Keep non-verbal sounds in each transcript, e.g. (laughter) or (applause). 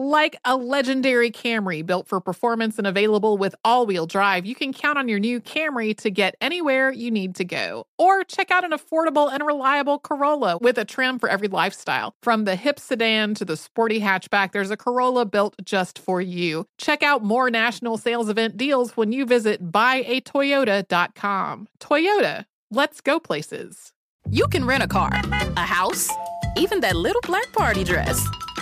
Like a legendary Camry built for performance and available with all wheel drive, you can count on your new Camry to get anywhere you need to go. Or check out an affordable and reliable Corolla with a trim for every lifestyle. From the hip sedan to the sporty hatchback, there's a Corolla built just for you. Check out more national sales event deals when you visit buyatoyota.com. Toyota, let's go places. You can rent a car, a house, even that little black party dress.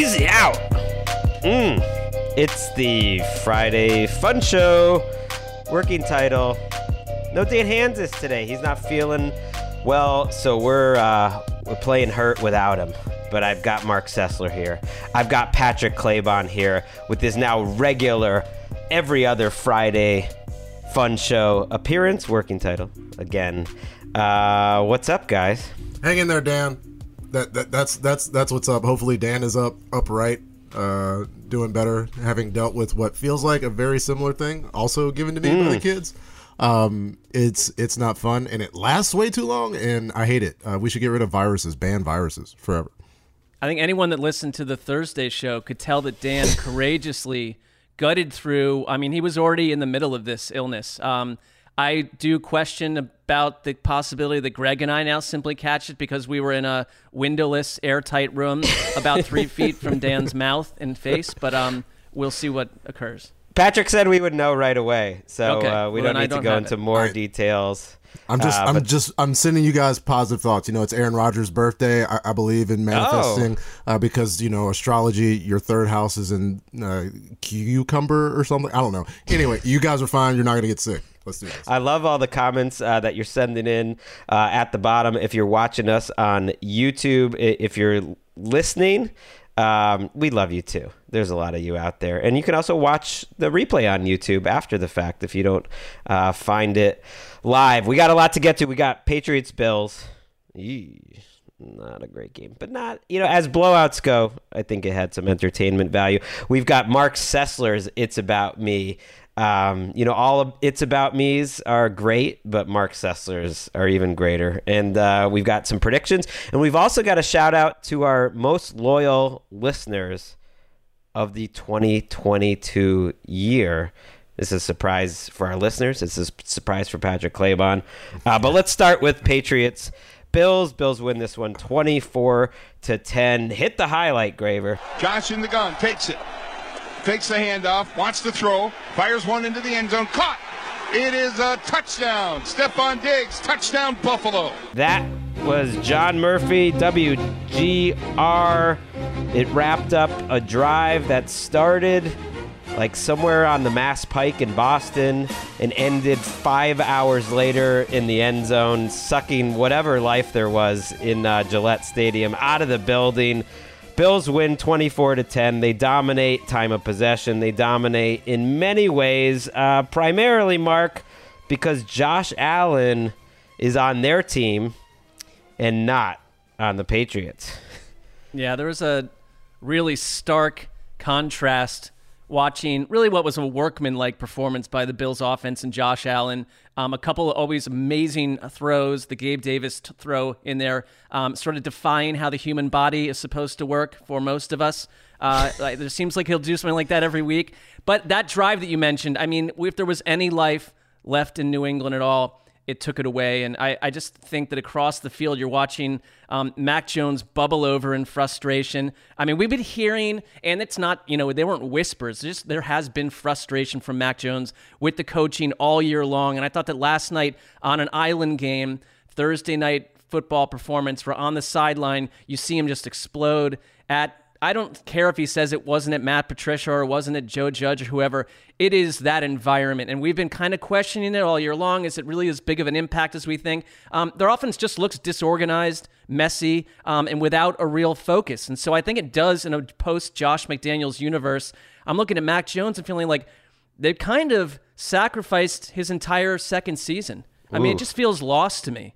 Wheezy out. Mm. It's the Friday Fun Show. Working title. No Dan Hanzus today. He's not feeling well, so we're uh, we're playing hurt without him. But I've got Marc Sessler here. I've got Patrick Claybon here with his now regular every other Friday Fun Show appearance. Working title again. Uh, what's up, guys? Hang in there, Dan. That, that that's that's that's what's up. Hopefully, Dan is up upright, uh, doing better, having dealt with what feels like a very similar thing, also given to me by the kids. Um, it's it's not fun, and it lasts way too long, and I hate it. Uh, we should get rid of viruses, ban viruses forever. I think anyone that listened to the Thursday show could tell that Dan (laughs) courageously gutted through. I mean, he was already in the middle of this illness. Um, I do question about the possibility that Gregg and I now simply catch it because we were in a windowless, airtight room about three (laughs) feet from Dan's mouth and face. But um, we'll see what occurs. Patrick said we would know right away, so Okay. uh, we Well, don't need to don't go into it. more details. I'm just Uh, I'm but- just I'm sending you guys positive thoughts. You know, it's Aaron Rodgers' birthday. I, I believe in manifesting uh, because you know astrology. Your third house is in uh, cucumber or something. I don't know. Anyway, you guys are fine. You're not gonna get sick. Let's do this. I love all the comments uh, that you're sending in uh, at the bottom. If you're watching us on YouTube, if you're listening, um, we love you too. There's a lot of you out there. And you can also watch the replay on YouTube after the fact if you don't uh, find it live. We got a lot to get to. We got Patriots Bills. Not a great game, but not, you know, as blowouts go, I think it had some entertainment value. We've got Marc Sessler's It's About Me. Um, you know, all of It's About Me's are great, but Marc Sessler's are even greater. And uh, we've got some predictions. And we've also got a shout out to our most loyal listeners of the 2022 year. This is a surprise for our listeners. This is a surprise for Patrick Claybon. Uh, but let's start with Patriots. Bills. Bills win this one 24 to 10. Hit the highlight, Graver. Josh in the gun, takes it. Fakes the handoff, wants to throw, fires one into the end zone, caught. It is a touchdown. Stefon Diggs, touchdown Buffalo. That was John Murphy, WGR. It wrapped up a drive that started like somewhere on the Mass Pike in Boston and ended five hours later in the end zone, sucking whatever life there was in uh, Gillette Stadium out of the building. Bills win 24 to 10. They dominate time of possession. They dominate in many ways, uh, primarily, Marc, because Josh Allen is on their team and not on the Patriots. Yeah, there was a really stark contrast watching really what was a workman-like performance by the Bills offense and Josh Allen. Um, a couple of always amazing throws, the Gabe Davis t- throw in there, um, sort of defying how the human body is supposed to work for most of us. Uh, like, seems like he'll do something like that every week. But that drive that you mentioned, I mean, if there was any life left in New England at all, it took it away. And I, I just think that across the field, you're watching um, Mac Jones bubble over in frustration. I mean, we've been hearing, and it's not, you know, they weren't whispers. Just there has been frustration from Mac Jones with the coaching all year long. And I thought that last night on an island game, Thursday night football performance, where on the sideline, you see him just explode at I don't care if he says it wasn't at Matt Patricia or wasn't at Joe Judge or whoever. It is that environment. And we've been kind of questioning it all year long. Is it really as big of an impact as we think? Um, their offense just looks disorganized, messy, um, and without a real focus. And so I think it does in a post Josh McDaniels universe. I'm looking at Mac Jones and feeling like they've kind of sacrificed his entire second season. I mean, it just feels lost to me.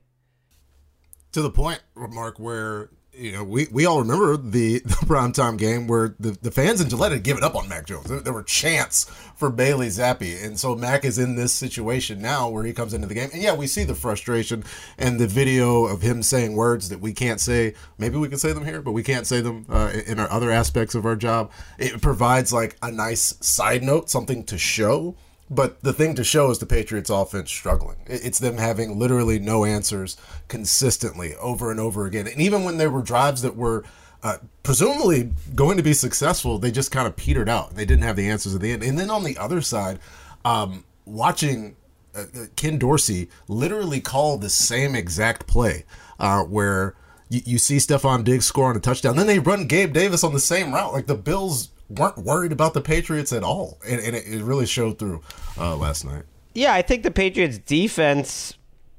To the point, Marc, where you know, we, we all remember the, (laughs) the primetime game where the, the fans in Gillette had given up on Mac Jones. There, there, were chants for Bailey Zappe. And so Mac is in this situation now where he comes into the game. And yeah, we see the frustration and the video of him saying words that we can't say. Maybe we can say them here, but we can't say them uh, in our other aspects of our job. It provides like a nice side note, something to show but the thing to show is the Patriots offense struggling. It's them having literally no answers consistently over and over again. And even when there were drives that were uh, presumably going to be successful, they just kind of petered out. They didn't have the answers at the end. And then on the other side, um, watching uh, uh Ken Dorsey literally call the same exact play uh, where you, you see Stefon Diggs score on a touchdown. Then they run Gabe Davis on the same route. Like the Bills weren't worried about the Patriots at all, and, and it, really showed through uh, last night. Yeah, I think the Patriots defense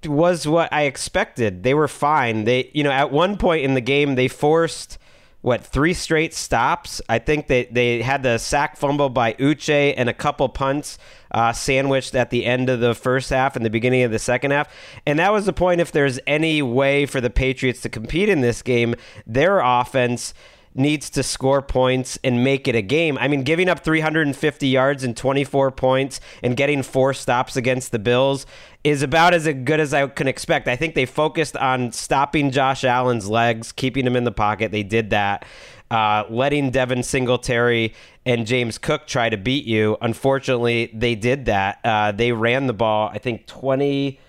was what I expected. They were fine. They, you know, at one point in the game, they forced what three straight stops. I think they they had the sack fumble by Uche and a couple punts uh, sandwiched at the end of the first half and the beginning of the second half. And that was the point. If there's any way for the Patriots to compete in this game, their offense needs to score points and make it a game. I mean, giving up 350 yards and 24 points and getting four stops against the Bills is about as good as I can expect. I think they focused on stopping Josh Allen's legs, keeping him in the pocket. They did that. Uh, letting Devin Singletary and James Cook try to beat you. Unfortunately, they did that. Uh, they ran the ball, I think, 20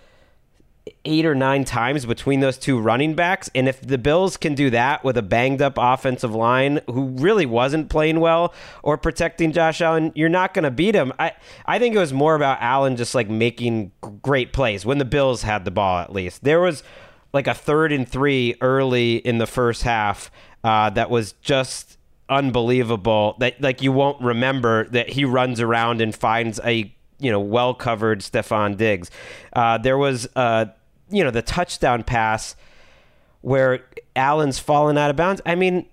eight or nine times between those two running backs. And if the Bills can do that with a banged up offensive line who really wasn't playing well or protecting Josh Allen, you're not going to beat him. I, I think it was more about Allen just like making great plays when the Bills had the ball, at least. There was like a third and three early in the first half uh, that was just unbelievable that like you won't remember that he runs around and finds a you know well covered Stefon Diggs. Uh, there was uh, you know the touchdown pass where Allen's fallen out of bounds. I mean.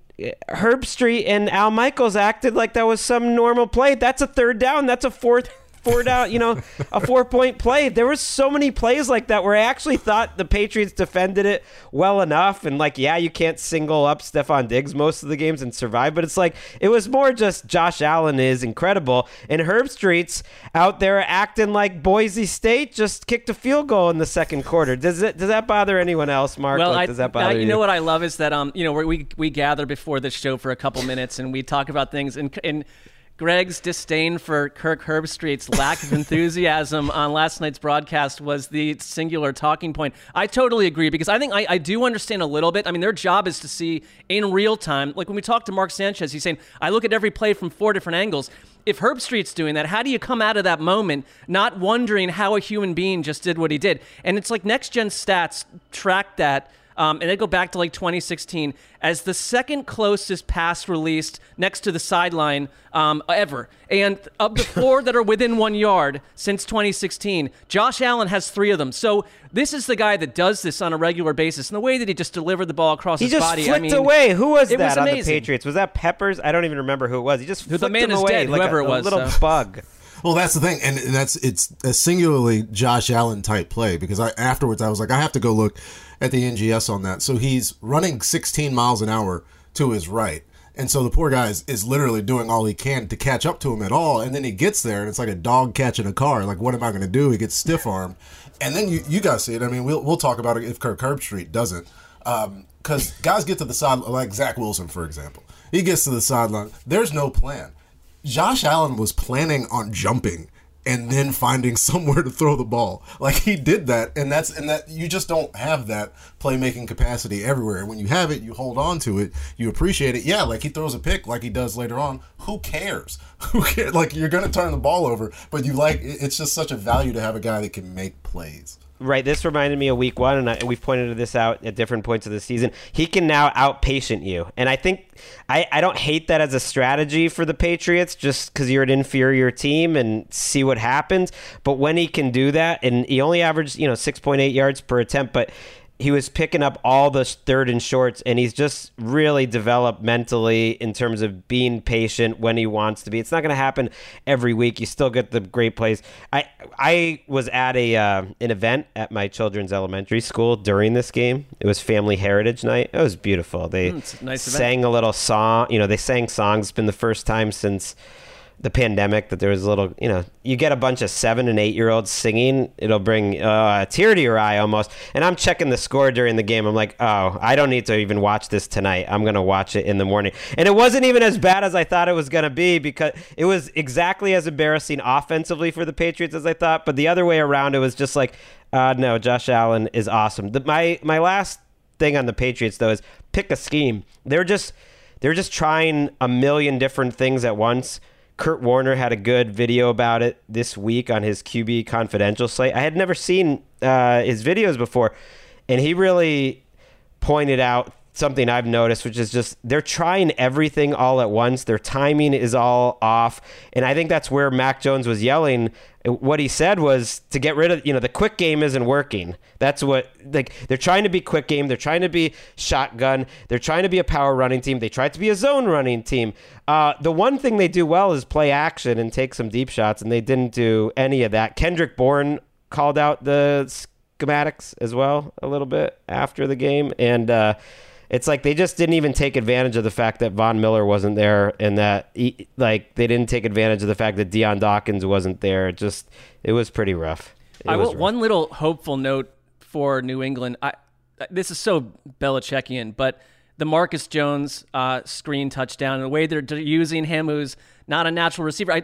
Herbstreit and Al Michaels acted like that was some normal play. That's a third down. That's a fourth four down, you know, a four point play. There was so many plays like that where I actually thought the Patriots defended it well enough. And like, yeah, you can't single up Stefon Diggs most of the games and survive, but it's like it was more just Josh Allen is incredible, and Herbstreit's out there acting like Boise State just kicked a field goal in the second quarter. Does it does that bother anyone else, Marc? Well, like, I, does that bother you? You know what I love is that um, you know, we we gather before the show for a couple minutes and we talk about things and and Gregg's disdain for Kirk Herbstreit's lack of (laughs) enthusiasm on last night's broadcast was the singular talking point. I totally agree because I think I, I, do understand a little bit. I mean, their job is to see in real time. Like when we talk to Mark Sanchez, he's saying, I look at every play from four different angles. If Herbstreit's doing that, how do you come out of that moment not wondering how a human being just did what he did? And it's like next gen stats track that um, and they go back to like 2016 as the second closest pass released next to the sideline um, ever. And of the (laughs) four that are within one yard since 2016, Josh Allen has three of them. So this is the guy that does this on a regular basis. And the way that he just delivered the ball across he his just body, flicked I mean, away. Who was that was on the. Patriots? Was that Peppers? I don't even remember who it was. He just The man him away dead, like whoever a, it was, a little so. bug. Well, that's the thing, and that's it's a singularly Josh Allen type play because I afterwards I was like I have to go look at the NGS on that. So he's running 16 miles an hour to his right. And so the poor guy is, is literally doing all he can to catch up to him at all. And then he gets there and it's like a dog catching a car. Like, what am I going to do? He gets stiff armed. And then you, you guys see it. I mean, we'll, we'll talk about it if Kirk Herbstreit doesn't. Um, because guys get to the side, like Zach Wilson, for example. He gets to the sideline. There's no plan. Josh Allen was planning on jumping and then finding (laughs) somewhere to throw the ball. Like he did that, and that's and that you just don't have that playmaking capacity everywhere. When you have it, you hold on to it, you appreciate it. Yeah, like he throws a pick like he does later on. Who cares? (laughs) Who cares? Like you're gonna turn the ball over, but you like it's just such a value to have a guy that can make plays. Right. This reminded me of week one, and, I, we've pointed this out at different points of the season. He can now outpatient you. And I think I, I don't hate that as a strategy for the Patriots just because you're an inferior team and see what happens. But when he can do that, and he only averaged, you know, 6.8 yards per attempt, but he was picking up all the third and shorts, and he's just really developed mentally in terms of being patient when he wants to be. It's not going to happen every week. You still get the great plays. I I was at a uh, an event at my children's elementary school during this game. It was Family Heritage Night. It was beautiful. They a nice event. sang a little song. You know, they sang songs. It's been the first time since the pandemic that there was a little, you know, you get a bunch of seven and eight year olds singing, it'll bring uh, a tear to your eye almost. And I'm checking the score during the game. I'm like, oh, I don't need to even watch this tonight. I'm going to watch it in the morning. And it wasn't even as bad as I thought it was going to be because it was exactly as embarrassing offensively for the Patriots as I thought. But the other way around, it was just like, uh, no, Josh Allen is awesome. The, my, my last thing on the Patriots, though, is pick a scheme. They're just. They're just trying a million different things at once. Kurt Warner had a good video about it this week on his QB Confidential site. I had never seen uh, his videos before, and he really pointed out something I've noticed, which is just they're trying everything all at once. Their timing is all off, and I think that's where Mac Jones was yelling. What he said was to get rid of, you know, the quick game isn't working. That's what like they're trying to be quick game. They're trying to be shotgun. They're trying to be a power running team. They tried to be a zone running team. Uh, the one thing they do well is play action and take some deep shots, and they didn't do any of that. Kendrick Bourne called out the schematics as well a little bit after the game, and. Uh, it's like they just didn't even take advantage of the fact that Von Miller wasn't there, and that he, like they didn't take advantage of the fact that Dion Dawkins wasn't there. It just it was pretty rough. It I will, rough. one little hopeful note for New England. I, this is so Belichickian, but the Marcus Jones uh, screen touchdown and the way they're using him, who's not a natural receiver. I,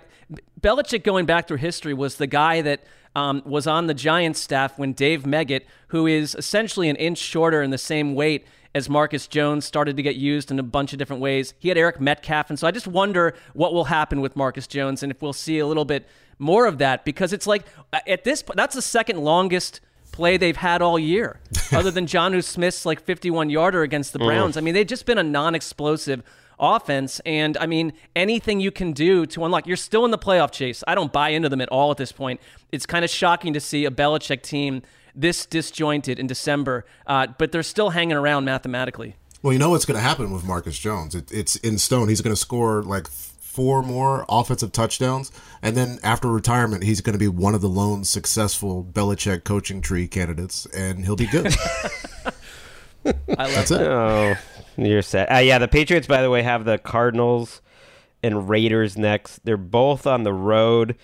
Belichick, going back through history, was the guy that um, was on the Giants staff when Dave Meggett, who is essentially an inch shorter and the same weight as Marcus Jones, started to get used in a bunch of different ways. He had Eric Metcalf, and so I just wonder what will happen with Marcus Jones and if we'll see a little bit more of that because it's like uh, at this point, that's the second longest play they've had all year, (laughs) other than John Smith's like 51 yarder against the mm. Browns. I mean, they've just been a non explosive offense. And I mean, anything you can do to unlock, you're still in the playoff chase. I don't buy into them at all at this point. It's kind of shocking to see a Belichick team this disjointed in December, uh, but they're still hanging around mathematically. Well, you know what's going to happen with Marcus Jones. It, it's in stone. He's going to score like four more offensive touchdowns, and then after retirement, he's going to be one of the lone successful Belichick coaching tree candidates, and he'll be good. (laughs) I love That's it. Oh, you're set. Uh, yeah, the Patriots, by the way, have the Cardinals and Raiders next. They're both on the road.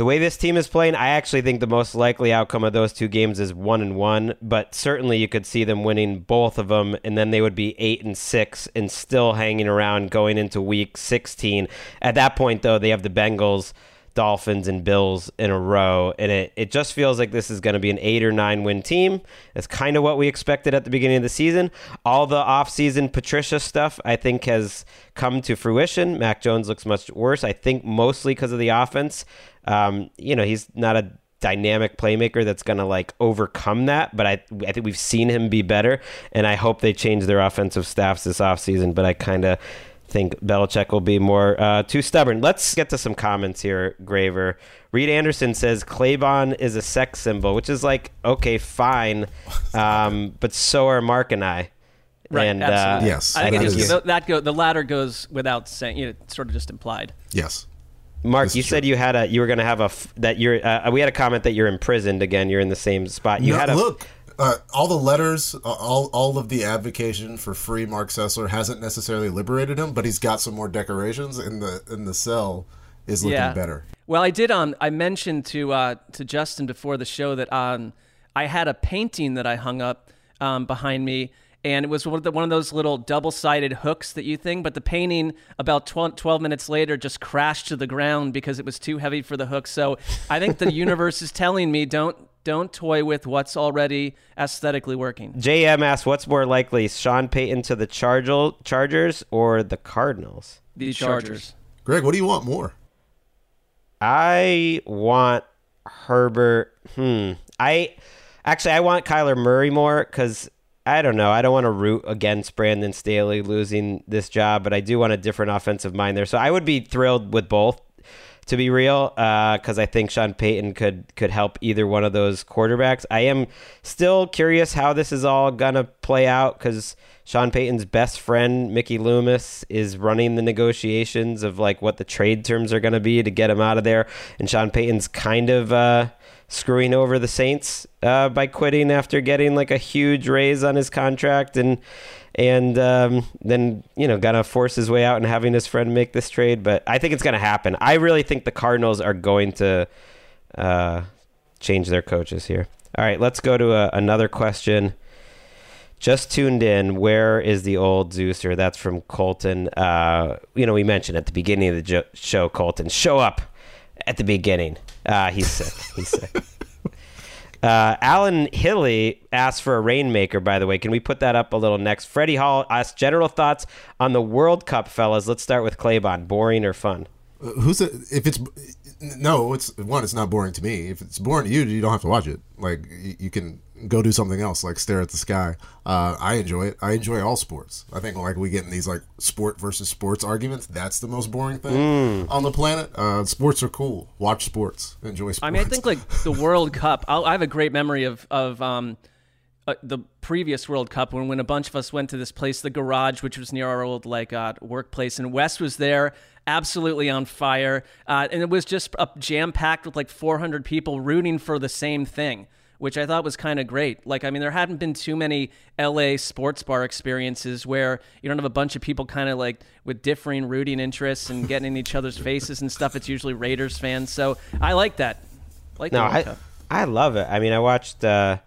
The way this team is playing, I actually think the most likely outcome of those two games is one and one. But certainly, you could see them winning both of them, and then they would be eight and six, and still hanging around going into Week 16. At that point, though, they have the Bengals. Dolphins and Bills in a row. And it, it just feels like this is going to be an eight or nine win team. That's kind of what we expected at the beginning of the season. All the offseason Patricia stuff, I think, has come to fruition. Mac Jones looks much worse. I think mostly because of the offense. Um, you know, he's not a dynamic playmaker that's going to like overcome that. But I, I think we've seen him be better. And I hope they change their offensive staffs this offseason. But I kind of think Belichick will be more uh, too stubborn. Let's get to some comments here, Graver. Reed Anderson says Claybon is a sex symbol, which is like okay, fine, um, but so are Marc and I. Right, and, absolutely. Uh, Yes, I think that it is- just, that go, the latter goes without saying, you know, it's sort of just implied. yes. Marc, This you is said you had a you were going to have a that you're uh, we had a comment that you're imprisoned again. You're in the same spot. You No, had a look. Uh, all the letters, uh, all all of the advocation for free Marc Sessler hasn't necessarily liberated him, but he's got some more decorations, in the in the cell is looking Yeah. better. Well, I did. Um, I mentioned to uh, to Justin before the show that um, I had a painting that I hung up um, behind me, and it was one of, the, one of those little double sided hooks that you think. But the painting, about 12, 12 minutes later, just crashed to the ground because it was too heavy for the hook. So I think the (laughs) universe is telling me don't don't toy with what's already aesthetically working. JM asks, what's more likely, Sean Payton to the Chargel, Chargers or the Cardinals? The Chargers. Gregg, what do you want more? I want Herbert. Hmm. I actually I want Kyler Murray more because I don't know. I don't want to root against Brandon Staley losing this job, but I do want a different offensive mind there. So I would be thrilled with both, to be real, because I think Sean Payton could could help either one of those quarterbacks. I am still curious how this is all gonna play out because Sean Payton's best friend Mickey Loomis is running the negotiations of like what the trade terms are gonna be to get him out of there, and Sean Payton's kind of. Uh, screwing over the Saints uh, by quitting after getting like a huge raise on his contract and and um, then you know gonna force his way out and having his friend make this trade. But I think it's gonna happen. I really think the Cardinals are going to uh, change their coaches here. All right, let's go to a, another question. Just tuned in. Where is the old Zeuser? That's from Colton. Uh, you know, we mentioned at the beginning of the jo- show, Colton, show up at the beginning. Uh, he's sick. He's sick. Uh, Alan Hilly asked for a rainmaker. By the way, can we put that up a little next? Freddie Hall asked general thoughts on the World Cup, fellas. Let's start with Claybon. Boring or fun? Uh, who's it? If it's no, it's one. It's not boring to me. If it's boring to you, you don't have to watch it. Like you, you can go do something else, like stare at the sky. Uh, I enjoy it. I enjoy all sports. I think like we get in these like sport versus sports arguments. That's the most boring thing on the planet. Uh, sports are cool. Watch sports. Enjoy sports. I mean, I think like the (laughs) World Cup. I'll, I have a great memory of of um, uh, the previous World Cup when when a bunch of us went to this place, the Garage, which was near our old like uh, workplace, and Wes was there, absolutely on fire, uh, and it was just up jam packed with like 400 people rooting for the same thing. Which I thought was kind of great. Like, I mean, there hadn't been too many LA sports bar experiences where you don't have a bunch of people kind of like with differing rooting interests and getting in each other's faces and stuff. It's usually Raiders fans. So I like that. I like No, I I love it. I mean, I watched uh,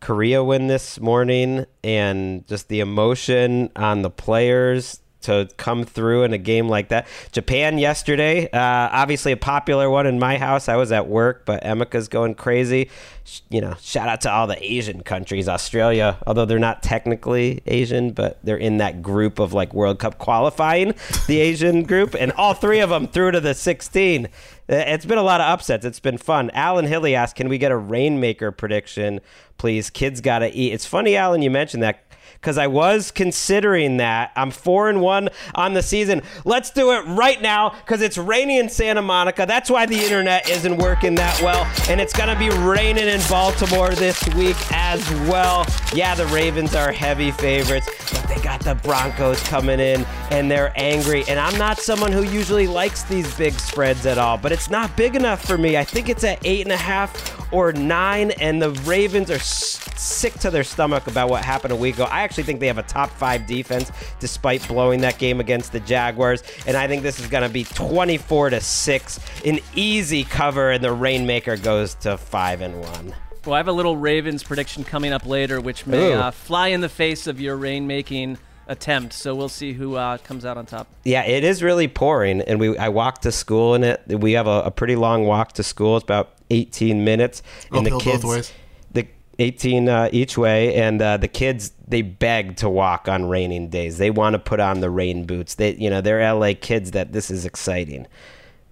Korea win this morning, and just the emotion on the players to come through in a game like that. Japan yesterday, uh, obviously a popular one in my house. I was at work, but Emika's going crazy. Sh- You know, shout out to all the Asian countries. Australia, although they're not technically Asian, but they're in that group of like World Cup qualifying, the (laughs) Asian group, and all three of them through to the 16. Uh, It's been a lot of upsets. It's been fun. Alan Hilly asked, "Can we get a rainmaker prediction, please? Kids gotta eat." It's funny, Alan, you mentioned that because I was considering that. I'm four and one on the season. Let's do it right now because it's raining in Santa Monica. That's why the internet isn't working that well, and it's gonna be raining in Baltimore this week as well. Yeah, the Ravens are heavy favorites, but they got the Broncos coming in, and they're angry. And I'm not someone who usually likes these big spreads at all, but it's not big enough for me. I think it's at eight and a half or nine, and the Ravens are s- sick to their stomach about what happened a week ago. I actually think they have a top five defense despite blowing that game against the Jaguars, and I think this is going to be 24 to six, an easy cover, and the Rainmaker goes to five and one. Well, I have a little Ravens prediction coming up later, which may uh, fly in the face of your rain-making attempt. So we'll see who uh, comes out on top. Yeah, it is really pouring, and we I walked to school in it. We have a, a pretty long walk to school. It's about 18 minutes, and Uphill the both kids ways? the 18 uh, each way, and uh, the kids they beg to walk on raining days. They want to put on the rain boots. They you know they're LA kids that this is exciting.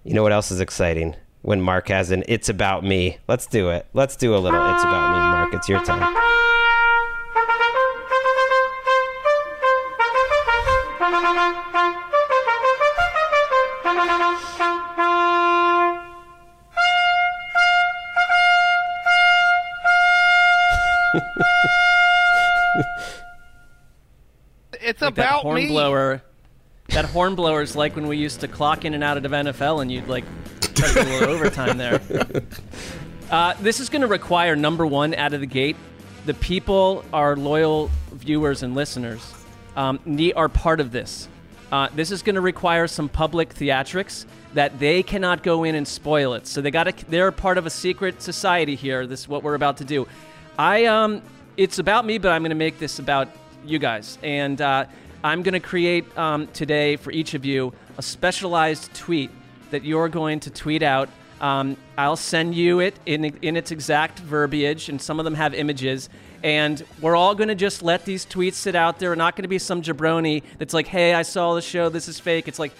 You know what else is exciting? When Marc has an "It's About Me." Let's do it. Let's do a little "It's About Me," Marc. It's your time. (laughs) It's Like that horn me. blower. That horn blower is like when we used to clock in and out of NFL, and you'd like try to do a little overtime there. (laughs) Uh, this is going to require number one out of the gate. The people, our loyal viewers and listeners, um, are part of this. Uh, this is going to require some public theatrics that they cannot go in and spoil it. So they got they're part of a secret society here. This is what we're about to do. I um, it's about me, but I'm going to make this about you guys, and uh, I'm going to create um, today for each of you a specialized tweet that you're going to tweet out. Um, I'll send you it in in its exact verbiage, and some of them have images. And we're all going to just let these tweets sit out there. We're not going to be some jabroni that's like, "Hey, I saw the show. This is fake." It's like,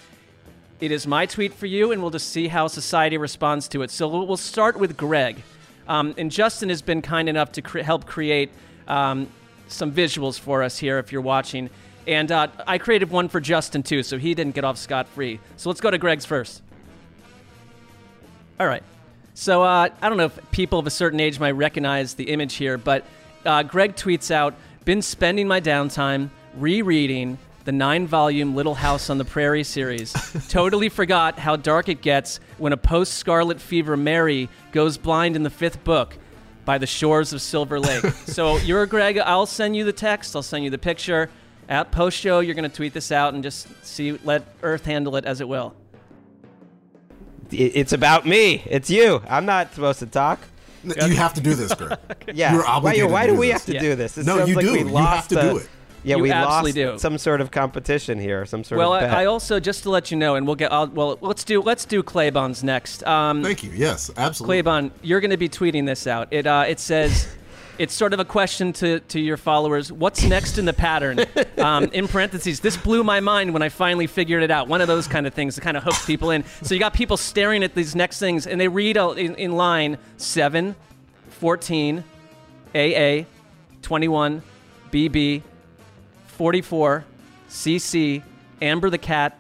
it is my tweet for you, and we'll just see how society responds to it. So we'll we'll start with Gregg, um, and Justin has been kind enough to cre- help create um, some visuals for us here. If you're watching, and uh, I created one for Justin too, so he didn't get off scot free. So let's go to Gregg's first. All right. So uh, I don't know if people of a certain age might recognize the image here, but uh, Gregg tweets out, "Been spending my downtime rereading the nine-volume Little House on the Prairie series. (laughs) totally forgot how dark it gets when a post-Scarlet Fever Mary goes blind in the fifth book." By the shores of Silver Lake. (laughs) so you're Gregg. I'll send you the text. I'll send you the picture. At post show, you're going to tweet this out and just see. Let Earth handle it as it will. It's about me. It's you. I'm not supposed to talk. You have to do this, Gregg. (laughs) Yeah. You're why obligated why to do do we this. have to Yeah. do this? This No, you like do. We You have lost to a- do it. Yeah, You we absolutely lost do. some sort of competition here, some sort Well, of I. I also just to let you know, and we'll get. I'll, well, let's do let's do Claybon's next. Um, Thank you. Yes, absolutely. Claybon, you're going to be tweeting this out. It uh, it says. (laughs) It's sort of a question to, to your followers. What's next in the pattern? Um, in parentheses, this blew my mind when I finally figured it out. One of those kind of things that kind of hooks people in. So you got people staring at these next things, and they read out in, in line 7, 14, AA, 21, BB, 44, CC, Amber the Cat,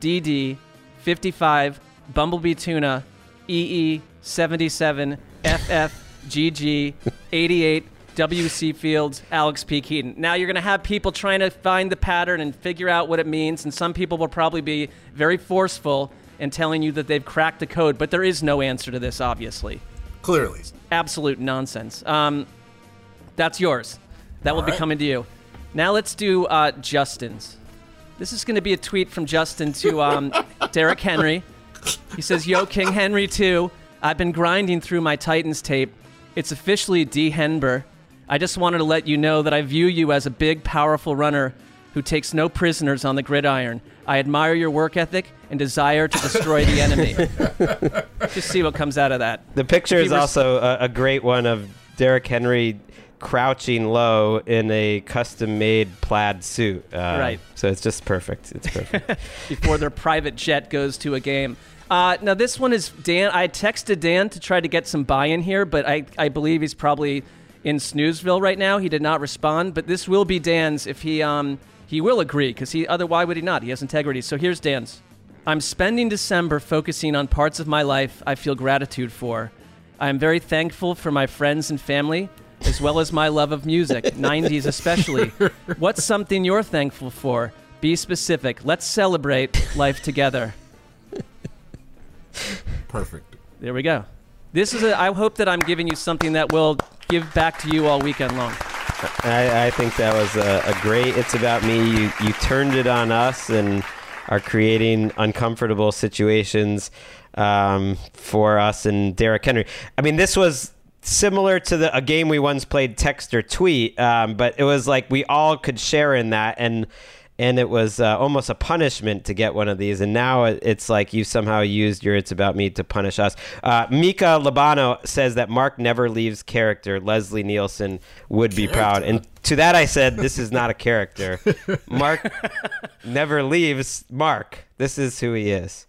DD, 55, Bumblebee Tuna, EE, 77, FF, GG, 88, WC Fields, Alex P. Keaton. Now you're going to have people trying to find the pattern and figure out what it means, and some people will probably be very forceful in telling you that they've cracked the code, but there is no answer to this, obviously Clearly. absolute nonsense. Um, that's yours. That will be right. coming to you. Now let's do uh, Justin's. This is going to be a tweet from Justin to um, Derrick Henry. He says, "Yo, King Henry too. I've been grinding through my Titans tape. It's officially D Henber. I just wanted to let you know that I view you as a big, powerful runner who takes no prisoners on the gridiron. I admire your work ethic and desire to destroy the enemy. (laughs) just see what comes out of that. the picture is res- also a, a great one of Derrick Henry crouching low in a custom-made plaid suit. Uh, Right. So it's just perfect. It's perfect. (laughs) before their private jet goes to a game. Uh, now this one is Dan. I texted Dan to try to get some buy-in here, but I, I believe he's probably in Snoozeville right now. He did not respond, but this will be Dan's if he um he will agree because he other why would he not? He has integrity. So here's Dan's. I'm spending December focusing on parts of my life I feel gratitude for. I am very thankful for my friends and family, as well as my love of music, (laughs) 90s especially. What's something you're thankful for? Be specific. Let's celebrate life together. Perfect. There we go. This is a. I hope that I'm giving you something that will give back to you all weekend long. I, I think that was a, a great. It's about me. You you turned it on us and are creating uncomfortable situations um, for us and Derrick Henry. I mean, this was similar to the a game we once played, text or tweet, um, but it was like we all could share in that and. And it was uh, almost a punishment to get one of these, and now it's like you somehow used your "It's About Me" to punish us. Uh, Mika Labano says that Marc never leaves character. Leslie Nielsen would be proud, and to that I said, "This is not a character. Marc (laughs) never leaves Marc. This is who he is."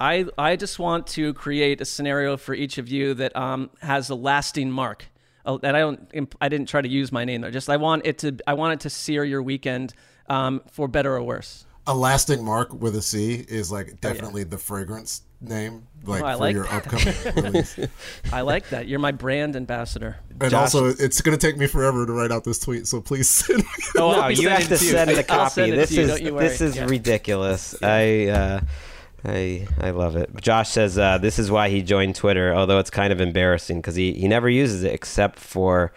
I I just want to create a scenario for each of you that um, has a lasting mark. Oh, that I don't. I didn't try to use my name there. Just I want it to. I want it to sear your weekend um, for better or worse. A lasting mark with a C is like definitely the fragrance name, like Oh, I for like your that. upcoming (laughs) release. I like that. You're my brand ambassador. And Josh- also, it's going to take me forever to write out this tweet, so please (laughs) send me. Oh, no, you have to send the copy. send This to you, is don't you worry. this is Yeah. ridiculous. I. Uh, I I love it. Josh says uh, this is why he joined Twitter, although it's kind of embarrassing because he, he never uses it except for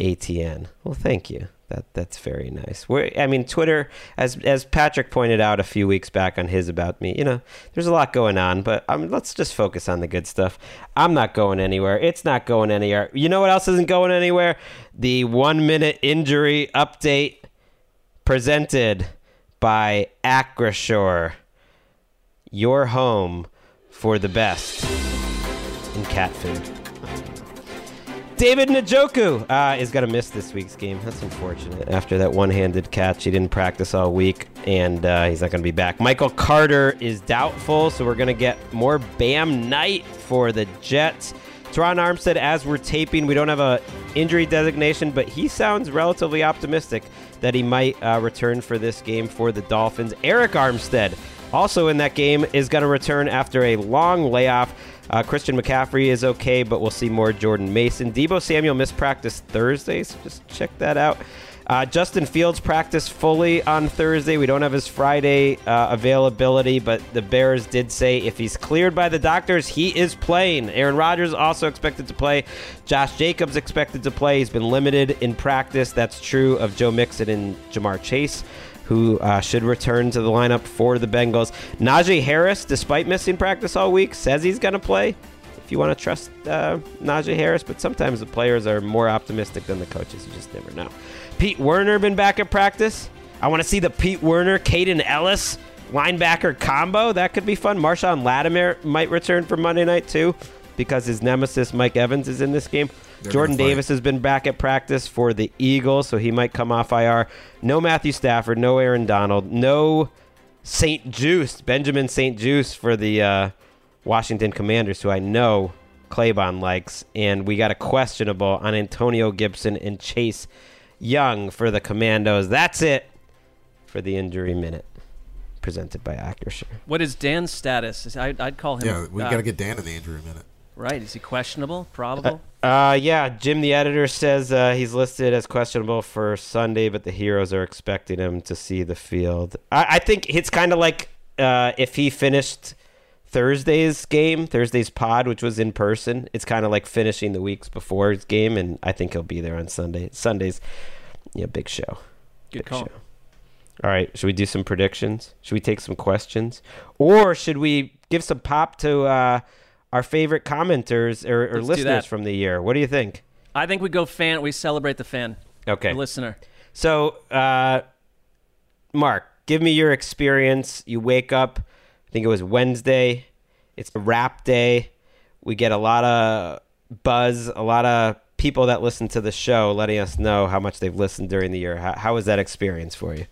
ATN. Well, thank you, That that's very nice. We're, I mean, Twitter, as as Patrick pointed out a few weeks back on his about me, you know, there's a lot going on, but um, let's just focus on the good stuff. I'm not going anywhere. It's not going anywhere. You know what else isn't going anywhere? The one minute injury update presented by Acrisure, your home for the best in cat food. David Njoku uh, is going to miss this week's game. That's unfortunate. After that one-handed catch, he didn't practice all week, and uh, he's not going to be back. Michael Carter is doubtful, so we're going to get more Bam Knight for the Jets. Terron Armstead, as we're taping, we don't have a injury designation, but he sounds relatively optimistic that he might uh, return for this game for the Dolphins. Arik Armstead, also in that game, is going to return after a long layoff. Uh, Christian McCaffrey is okay, but we'll see more Jordan Mason. Deebo Samuel missed practice Thursday, so just check that out. Uh, Justin Fields practiced fully on Thursday. We don't have his Friday uh, availability, but the Bears did say if he's cleared by the doctors, he is playing. Aaron Rodgers also expected to play. Josh Jacobs expected to play. He's been limited in practice. That's true of Joe Mixon and Ja'Marr Chase who uh, should return to the lineup for the Bengals. Najee Harris, despite missing practice all week, says he's going to play. If you want to trust uh, Najee Harris, but sometimes the players are more optimistic than the coaches. You just never know. Pete Werner been back at practice. I want to see the Pete Werner, Kaden Elliss linebacker combo. That could be fun. Marshon Lattimore might return for Monday night too, because his nemesis Mike Evans is in this game. They're Jordan. Davis has been back at practice for the Eagles, so he might come off IR. No Matthew Stafford, no Aaron Donald, no St-Juste, Benjamin St-Juste for the uh, Washington Commanders, who I know Claybon likes. And we got a questionable on Antonio Gibson and Chase Young for the Commandos. That's it for the injury minute presented by Acrisure. What is Dan's status? I, I'd call him. Yeah, we uh, got to get Dan in the injury minute. Right. Is he questionable? Probable. Uh, yeah, Jim, the editor, says uh, he's listed as questionable for Sunday, but the Heroes are expecting him to see the field. I, I think it's kind of like uh, if he finished Thursday's game, Thursday's pod, which was in person. It's kind of like finishing the weeks before his game, and I think he'll be there on Sunday. Sunday's, yeah, big show. Good Big call. show. All right, should we do some predictions? Should we take some questions, or should we give some pop to uh, our favorite commenters or, or listeners from the year? What do you think? I think we go fan. We celebrate the fan, Okay. the listener. So, uh, Marc, give me your experience. You wake up, I think it was Wednesday. It's a wrap day. We get a lot of buzz, a lot of people that listen to the show letting us know how much they've listened during the year. How, how was that experience for you?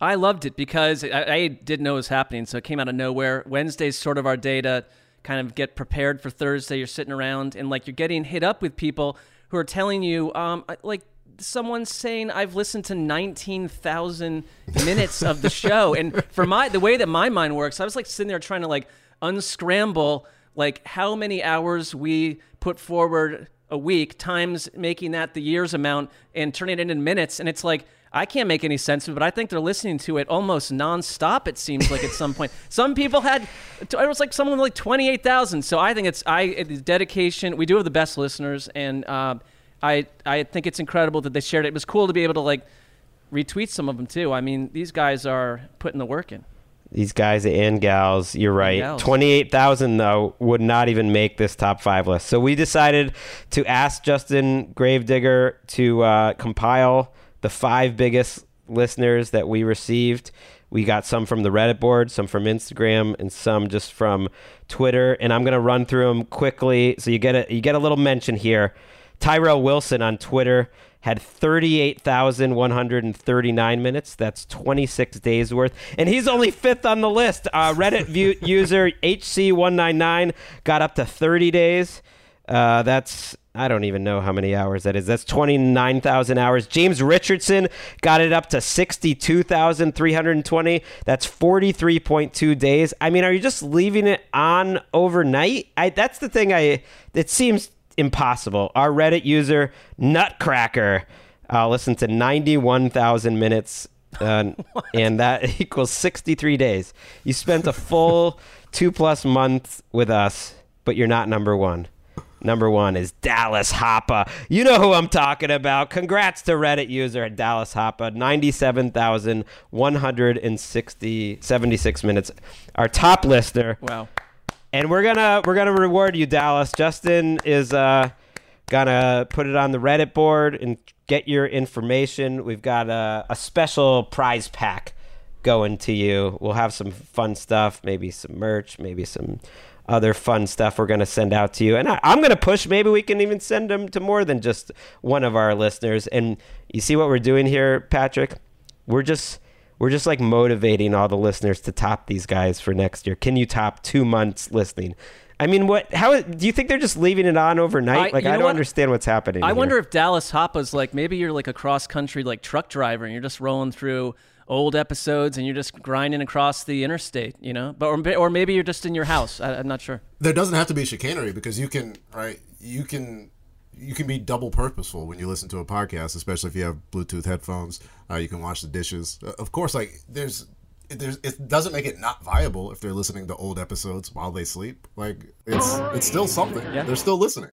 I loved it because I, I didn't know it was happening, so it came out of nowhere. Wednesday's sort of our day to kind of get prepared for Thursday. You're sitting around and like you're getting hit up with people who are telling you, um, like someone's saying, "I've listened to 19,000 minutes of the show," and for my the way that my mind works, I was like sitting there trying to like unscramble like how many hours we put forward a week times making that the year's amount and turning it into minutes and it's like I can't make any sense of it, but I think they're listening to it almost nonstop. It seems like at some point, (laughs) some people had it was like someone like twenty eight thousand. So I think it's I it's dedication. We do have the best listeners, and uh, I I think it's incredible that they shared it. It was cool to be able to like retweet some of them too. I mean, these guys are putting the work in. These guys and gals, you're right. 28,000, though, would not even make this top five list. So we decided to ask Justin Gravedigger to uh, compile the five biggest listeners that we received. We got some from the Reddit board, some from Instagram, and some just from Twitter. And I'm going to run through them quickly. So you get a, you get a little mention here. Tyrell Wilson on Twitter had 38,139 minutes. That's 26 days worth. And he's only fifth on the list. Uh, Reddit view (laughs) user HC199 got up to 30 days. Uh, that's, I don't even know how many hours that is. That's 29,000 hours. James Richardson got it up to 62,320. That's 43.2 days. I mean, are you just leaving it on overnight? I, that's the thing I, it seems impossible. Our Reddit user, Nutcracker, uh, listened to 91,000 minutes, uh, (laughs) and that (laughs) equals 63 days. You spent a full (laughs) two plus months with us, but you're not number one. Number one is Dallas Hoppa. You know who I'm talking about. Congrats to Reddit user at Dallas Hoppa. 97,160 76 minutes. Our top listener. Wow. And we're gonna we're gonna reward you, Dallas. Justin is uh, gonna put it on the Reddit board and get your information. We've got a, a special prize pack going to you. We'll have some fun stuff, maybe some merch, maybe some other fun stuff we're going to send out to you. And I, I'm going to push, maybe we can even send them to more than just one of our listeners. And you see what we're doing here, Patrick? We're just. We're just like motivating all the listeners to top these guys for next year. Can you top two months listening? I mean, what? How do you think they're just leaving it on overnight? I- like, I don't what? understand what's happening. I here. wonder if Dallas Hoppa's like maybe you're like a cross country like truck driver and you're just rolling through old episodes and you're just grinding across the interstate, you know? But or, or maybe you're just in your house. I, I'm not sure. there doesn't have to be chicanery because you can right you can you can be double purposeful when you listen to a podcast especially if you have bluetooth headphones uh, you can wash the dishes. Uh, of course like there's there's it doesn't make it not viable if they're listening to old episodes while they sleep. Like it's it's still something. Yeah. they're still listening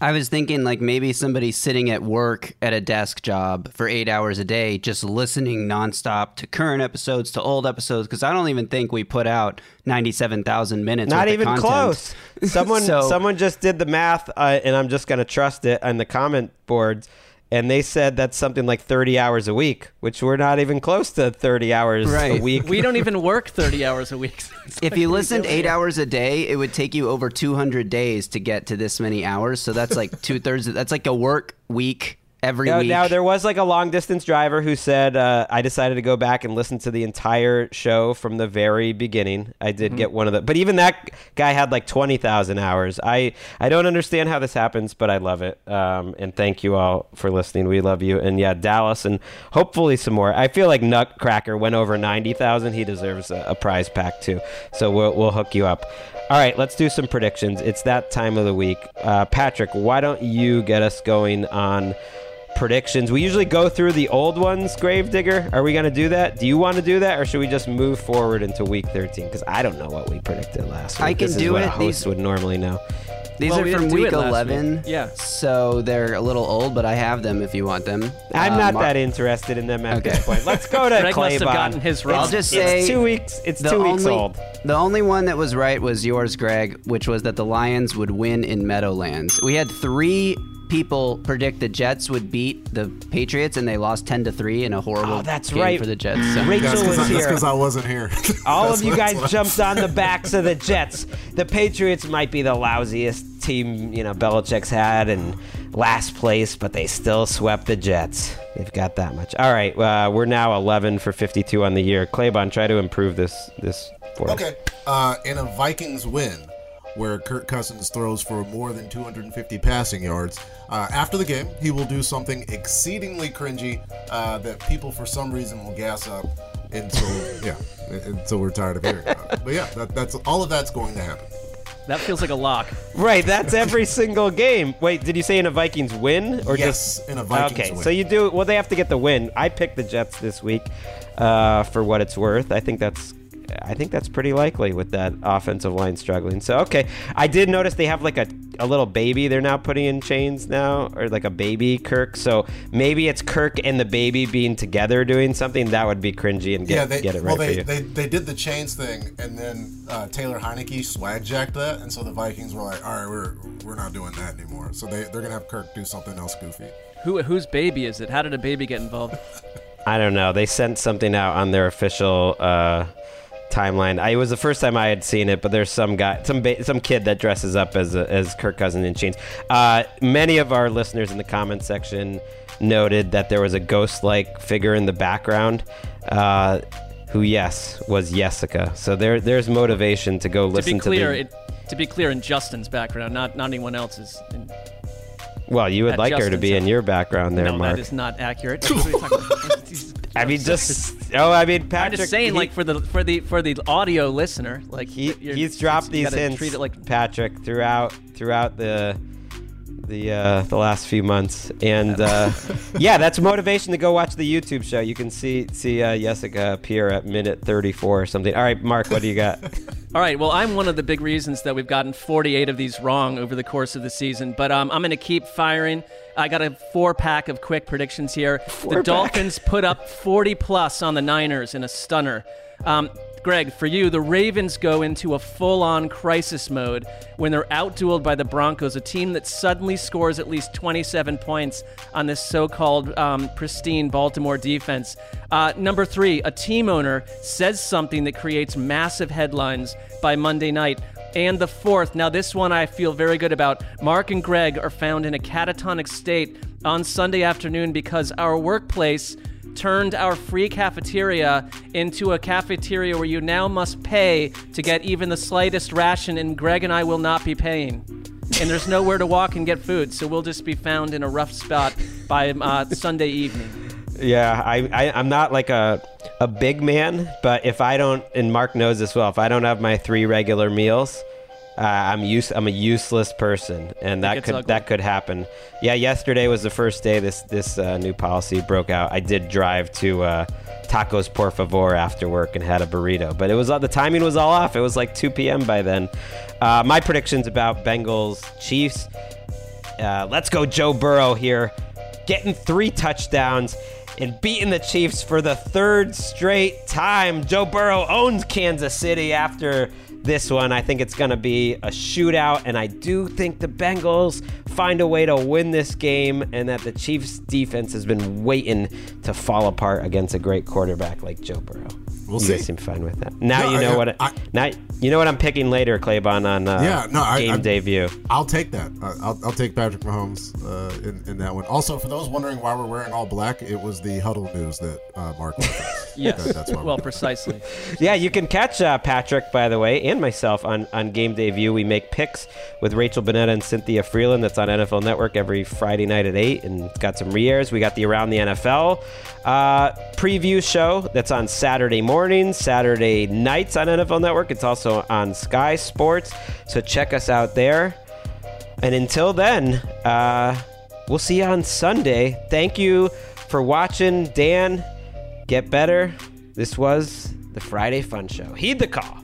I was thinking like maybe somebody sitting at work at a desk job for eight hours a day, just listening nonstop to current episodes, to old episodes, because I don't even think we put out 97,000 minutes. Not even close. (laughs) Someone So- someone just did the math, uh, and I'm just going to trust it on the comment boards. And they said that's something like 30 hours a week, which we're not even close to 30 hours a Right. week. We don't even work (laughs) 30 hours a week. (laughs) If you listened eight hours a day, it would take you over 200 days to get to this many hours. So that's like two thirds. That's like a work week every Now, week. now, there was like a long distance driver who said, uh, I decided to go back and listen to the entire show from the very beginning. I did get one of the, but even that guy had like 20,000 hours. I, I don't understand how this happens, but I love it. Um, and thank you all for listening. We love you. And yeah, Dallas and hopefully some more. I feel like Nutcracker went over 90,000. He deserves a, a prize pack too. So we'll, we'll hook you up. All right, let's do some predictions. It's that time of the week. Uh, Patrick, why don't you get us going on predictions. We usually go through the old ones, Gravedigger. Are we going to do that? Do you want to do that, or should we just move forward into week 13? Because I don't know what we predicted last week. I can this do is what it. A host These- would normally know. These Well, are we from didn't do week it last 11. week. Yeah. So they're a little old, but I have them if you want them. I'm Uh, not Mar- that interested in them at Okay. this point. Let's go (laughs) to Gregg must have Claybon. gotten his wrong. I'll just It's say two weeks. It's two weeks only, old. The only one that was right was yours, Gregg, which was that the Lions would win in Meadowlands. We had three people predict the Jets would beat the Patriots, and they lost ten to three in a horrible Oh, that's game right. for the Jets. So. Rachel that's was here. because I, wasn't here (laughs) All of you guys jumped on the backs of the Jets. The Patriots might be the lousiest team, you know, Belichick's had and last place, but they still swept the Jets. They've got that much. All right, uh, we're now 11 for 52 on the year. Claybon, try to improve this this for us. Okay. Uh, in a Vikings win, where Kirk Cousins throws for more than 250 passing yards, uh, after the game, he will do something exceedingly cringy uh, that people, for some reason, will gas up until (laughs) yeah, until we're tired of hearing about it. But yeah, that, that's all of that's going to happen. That feels like a lock. Right, that's every (laughs) single game. Wait, did you say in a Vikings win or Yes, just in a Vikings Okay, win. Okay, so you do well. They have to get the win. I picked the Jets this week uh, for what it's worth. I think that's. I think that's pretty likely with that offensive line struggling. So okay, I did notice they have like a, a little baby they're now putting in chains now, or like a baby Kirk. So maybe it's Kirk and the baby being together doing something that would be cringy and get, yeah, they get it well right they, for you. they they did the chains thing, and then uh, Taylor Heinicke swag jacked that, and so the Vikings were like, all right, we're we're not doing that anymore. So they they're gonna have Kirk do something else goofy. Who whose baby is it? How did a baby get involved? (laughs) I don't know. They sent something out on their official uh, timeline. I, it was the first time I had seen it, but there's some guy, some ba- some kid that dresses up as a, as Kirk Cousins in chains. Uh, many of our listeners in the comments section noted that there was a ghost-like figure in the background. Uh, who, yes, was Jessica. So there, there's motivation to go listen to be listen to, clear, the. it, to be clear, in Justin's background, not not anyone else's. In, well, you would at like her to be in your background there, no, Marc. that is not accurate. (laughs) What are you talking about? (laughs) I mean, (laughs) just oh, I mean, I'm Patrick. just saying, he- like for the for the for the audio listener, like he, you're- he's dropped these gotta hints, Treat it like Patrick, throughout throughout the the uh, the last few months, and uh, (laughs) yeah, that's motivation to go watch the YouTube show. You can see see uh, Jessica appear at minute 34 or something. All right, Marc, what do you got? (laughs) All right. Well, I'm one of the big reasons that we've gotten 48 of these wrong over the course of the season, but um, I'm going to keep firing. I got a four pack of quick predictions here. the Dolphins put up 40 plus on the Niners in a stunner. Um, Gregg, for you, the Ravens go into a full on crisis mode when they're outdueled by the Broncos, a team that suddenly scores at least 27 points on this so called um, pristine Baltimore defense. Uh, number three, a team owner says something that creates massive headlines by Monday night. And the fourth, now this one I feel very good about. Marc and Gregg are found in a catatonic state on Sunday afternoon because our workplace turned our free cafeteria into a cafeteria where you now must pay to get even the slightest ration, and Gregg and I will not be paying. And there's nowhere to walk and get food, so we'll just be found in a rough spot by uh, Sunday evening. Yeah, I, I I'm not like a a big man, but if I don't, and Marc knows this well, if I don't have my three regular meals, uh, I'm use I'm a useless person, and that could ugly. that could happen. Yeah, yesterday was the first day this this uh, new policy broke out. I did drive to uh, Tacos Por Favor after work and had a burrito, but it was the timing was all off. It was like 2 p.m. by then. Uh, my predictions about Bengals Chiefs. Uh, let's go, Joe Burrow here, getting three touchdowns and beating the Chiefs for the third straight time. Joe Burrow owns Kansas City after this one. I think it's going to be a shootout, and I do think the Bengals find a way to win this game, and that the Chiefs' defense has been waiting to fall apart against a great quarterback like Joe Burrow. We'll you see. guys seem fine with that. Now No, you know I- what. I, I- now you know what I'm picking later, Claybon, on uh, Yeah, no, I- game I'm- debut. I'll take that. I- I'll, I'll take Patrick Mahomes uh, in, in that one. Also, for those wondering why we're wearing all black, it was the huddle news that uh, Marc. (laughs) Yes. That- that's why. well, precisely. (laughs) Yeah, you can catch uh, Patrick, by the way, and myself on, on Game Day View. We make picks with Rachel Bonnetta and Cynthia Frelund. That's on NFL Network every Friday night at 8, and it's got some re airs. We got the Around the NFL uh, preview show that's on Saturday mornings, Saturday nights on NFL Network. It's also on Sky Sports, so check us out there. And until then, uh, we'll see you on Sunday. Thank you for watching. Dan, get better. This was the Friday Fun Show. Heed the call.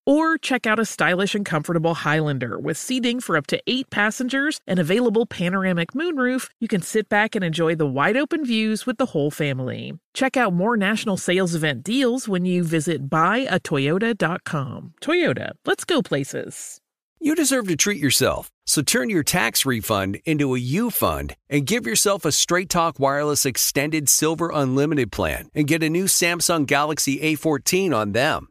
Or check out a stylish and comfortable Highlander with seating for up to eight passengers and available panoramic moonroof. You can sit back and enjoy the wide open views with the whole family. Check out more national sales event deals when you visit buyatoyota.com. Toyota, let's go places. You deserve to treat yourself. So turn your tax refund into a U fund and give yourself a Straight Talk Wireless Extended Silver Unlimited plan and get a new Samsung Galaxy A14 on them.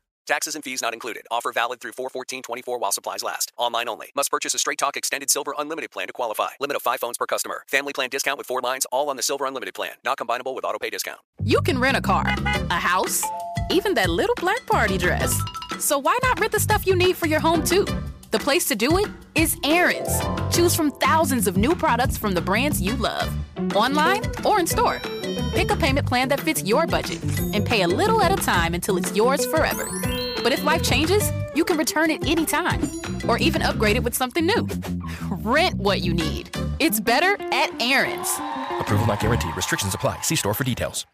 Taxes and fees not included. Offer valid through 41424 while supplies last. Online only. Must purchase a Straight Talk Extended Silver Unlimited plan to qualify. Limit of 5 phones per customer. Family plan discount with 4 lines all on the Silver Unlimited plan. Not combinable with auto pay discount. You can rent a car, a house, even that little black party dress. So why not rent the stuff you need for your home too? The place to do it is Aaron's. Choose from thousands of new products from the brands you love, online or in store. Pick a payment plan that fits your budget and pay a little at a time until it's yours forever. But if life changes, you can return it anytime or even upgrade it with something new. Rent what you need. It's better at Aaron's. Approval not guaranteed. Restrictions apply. See store for details.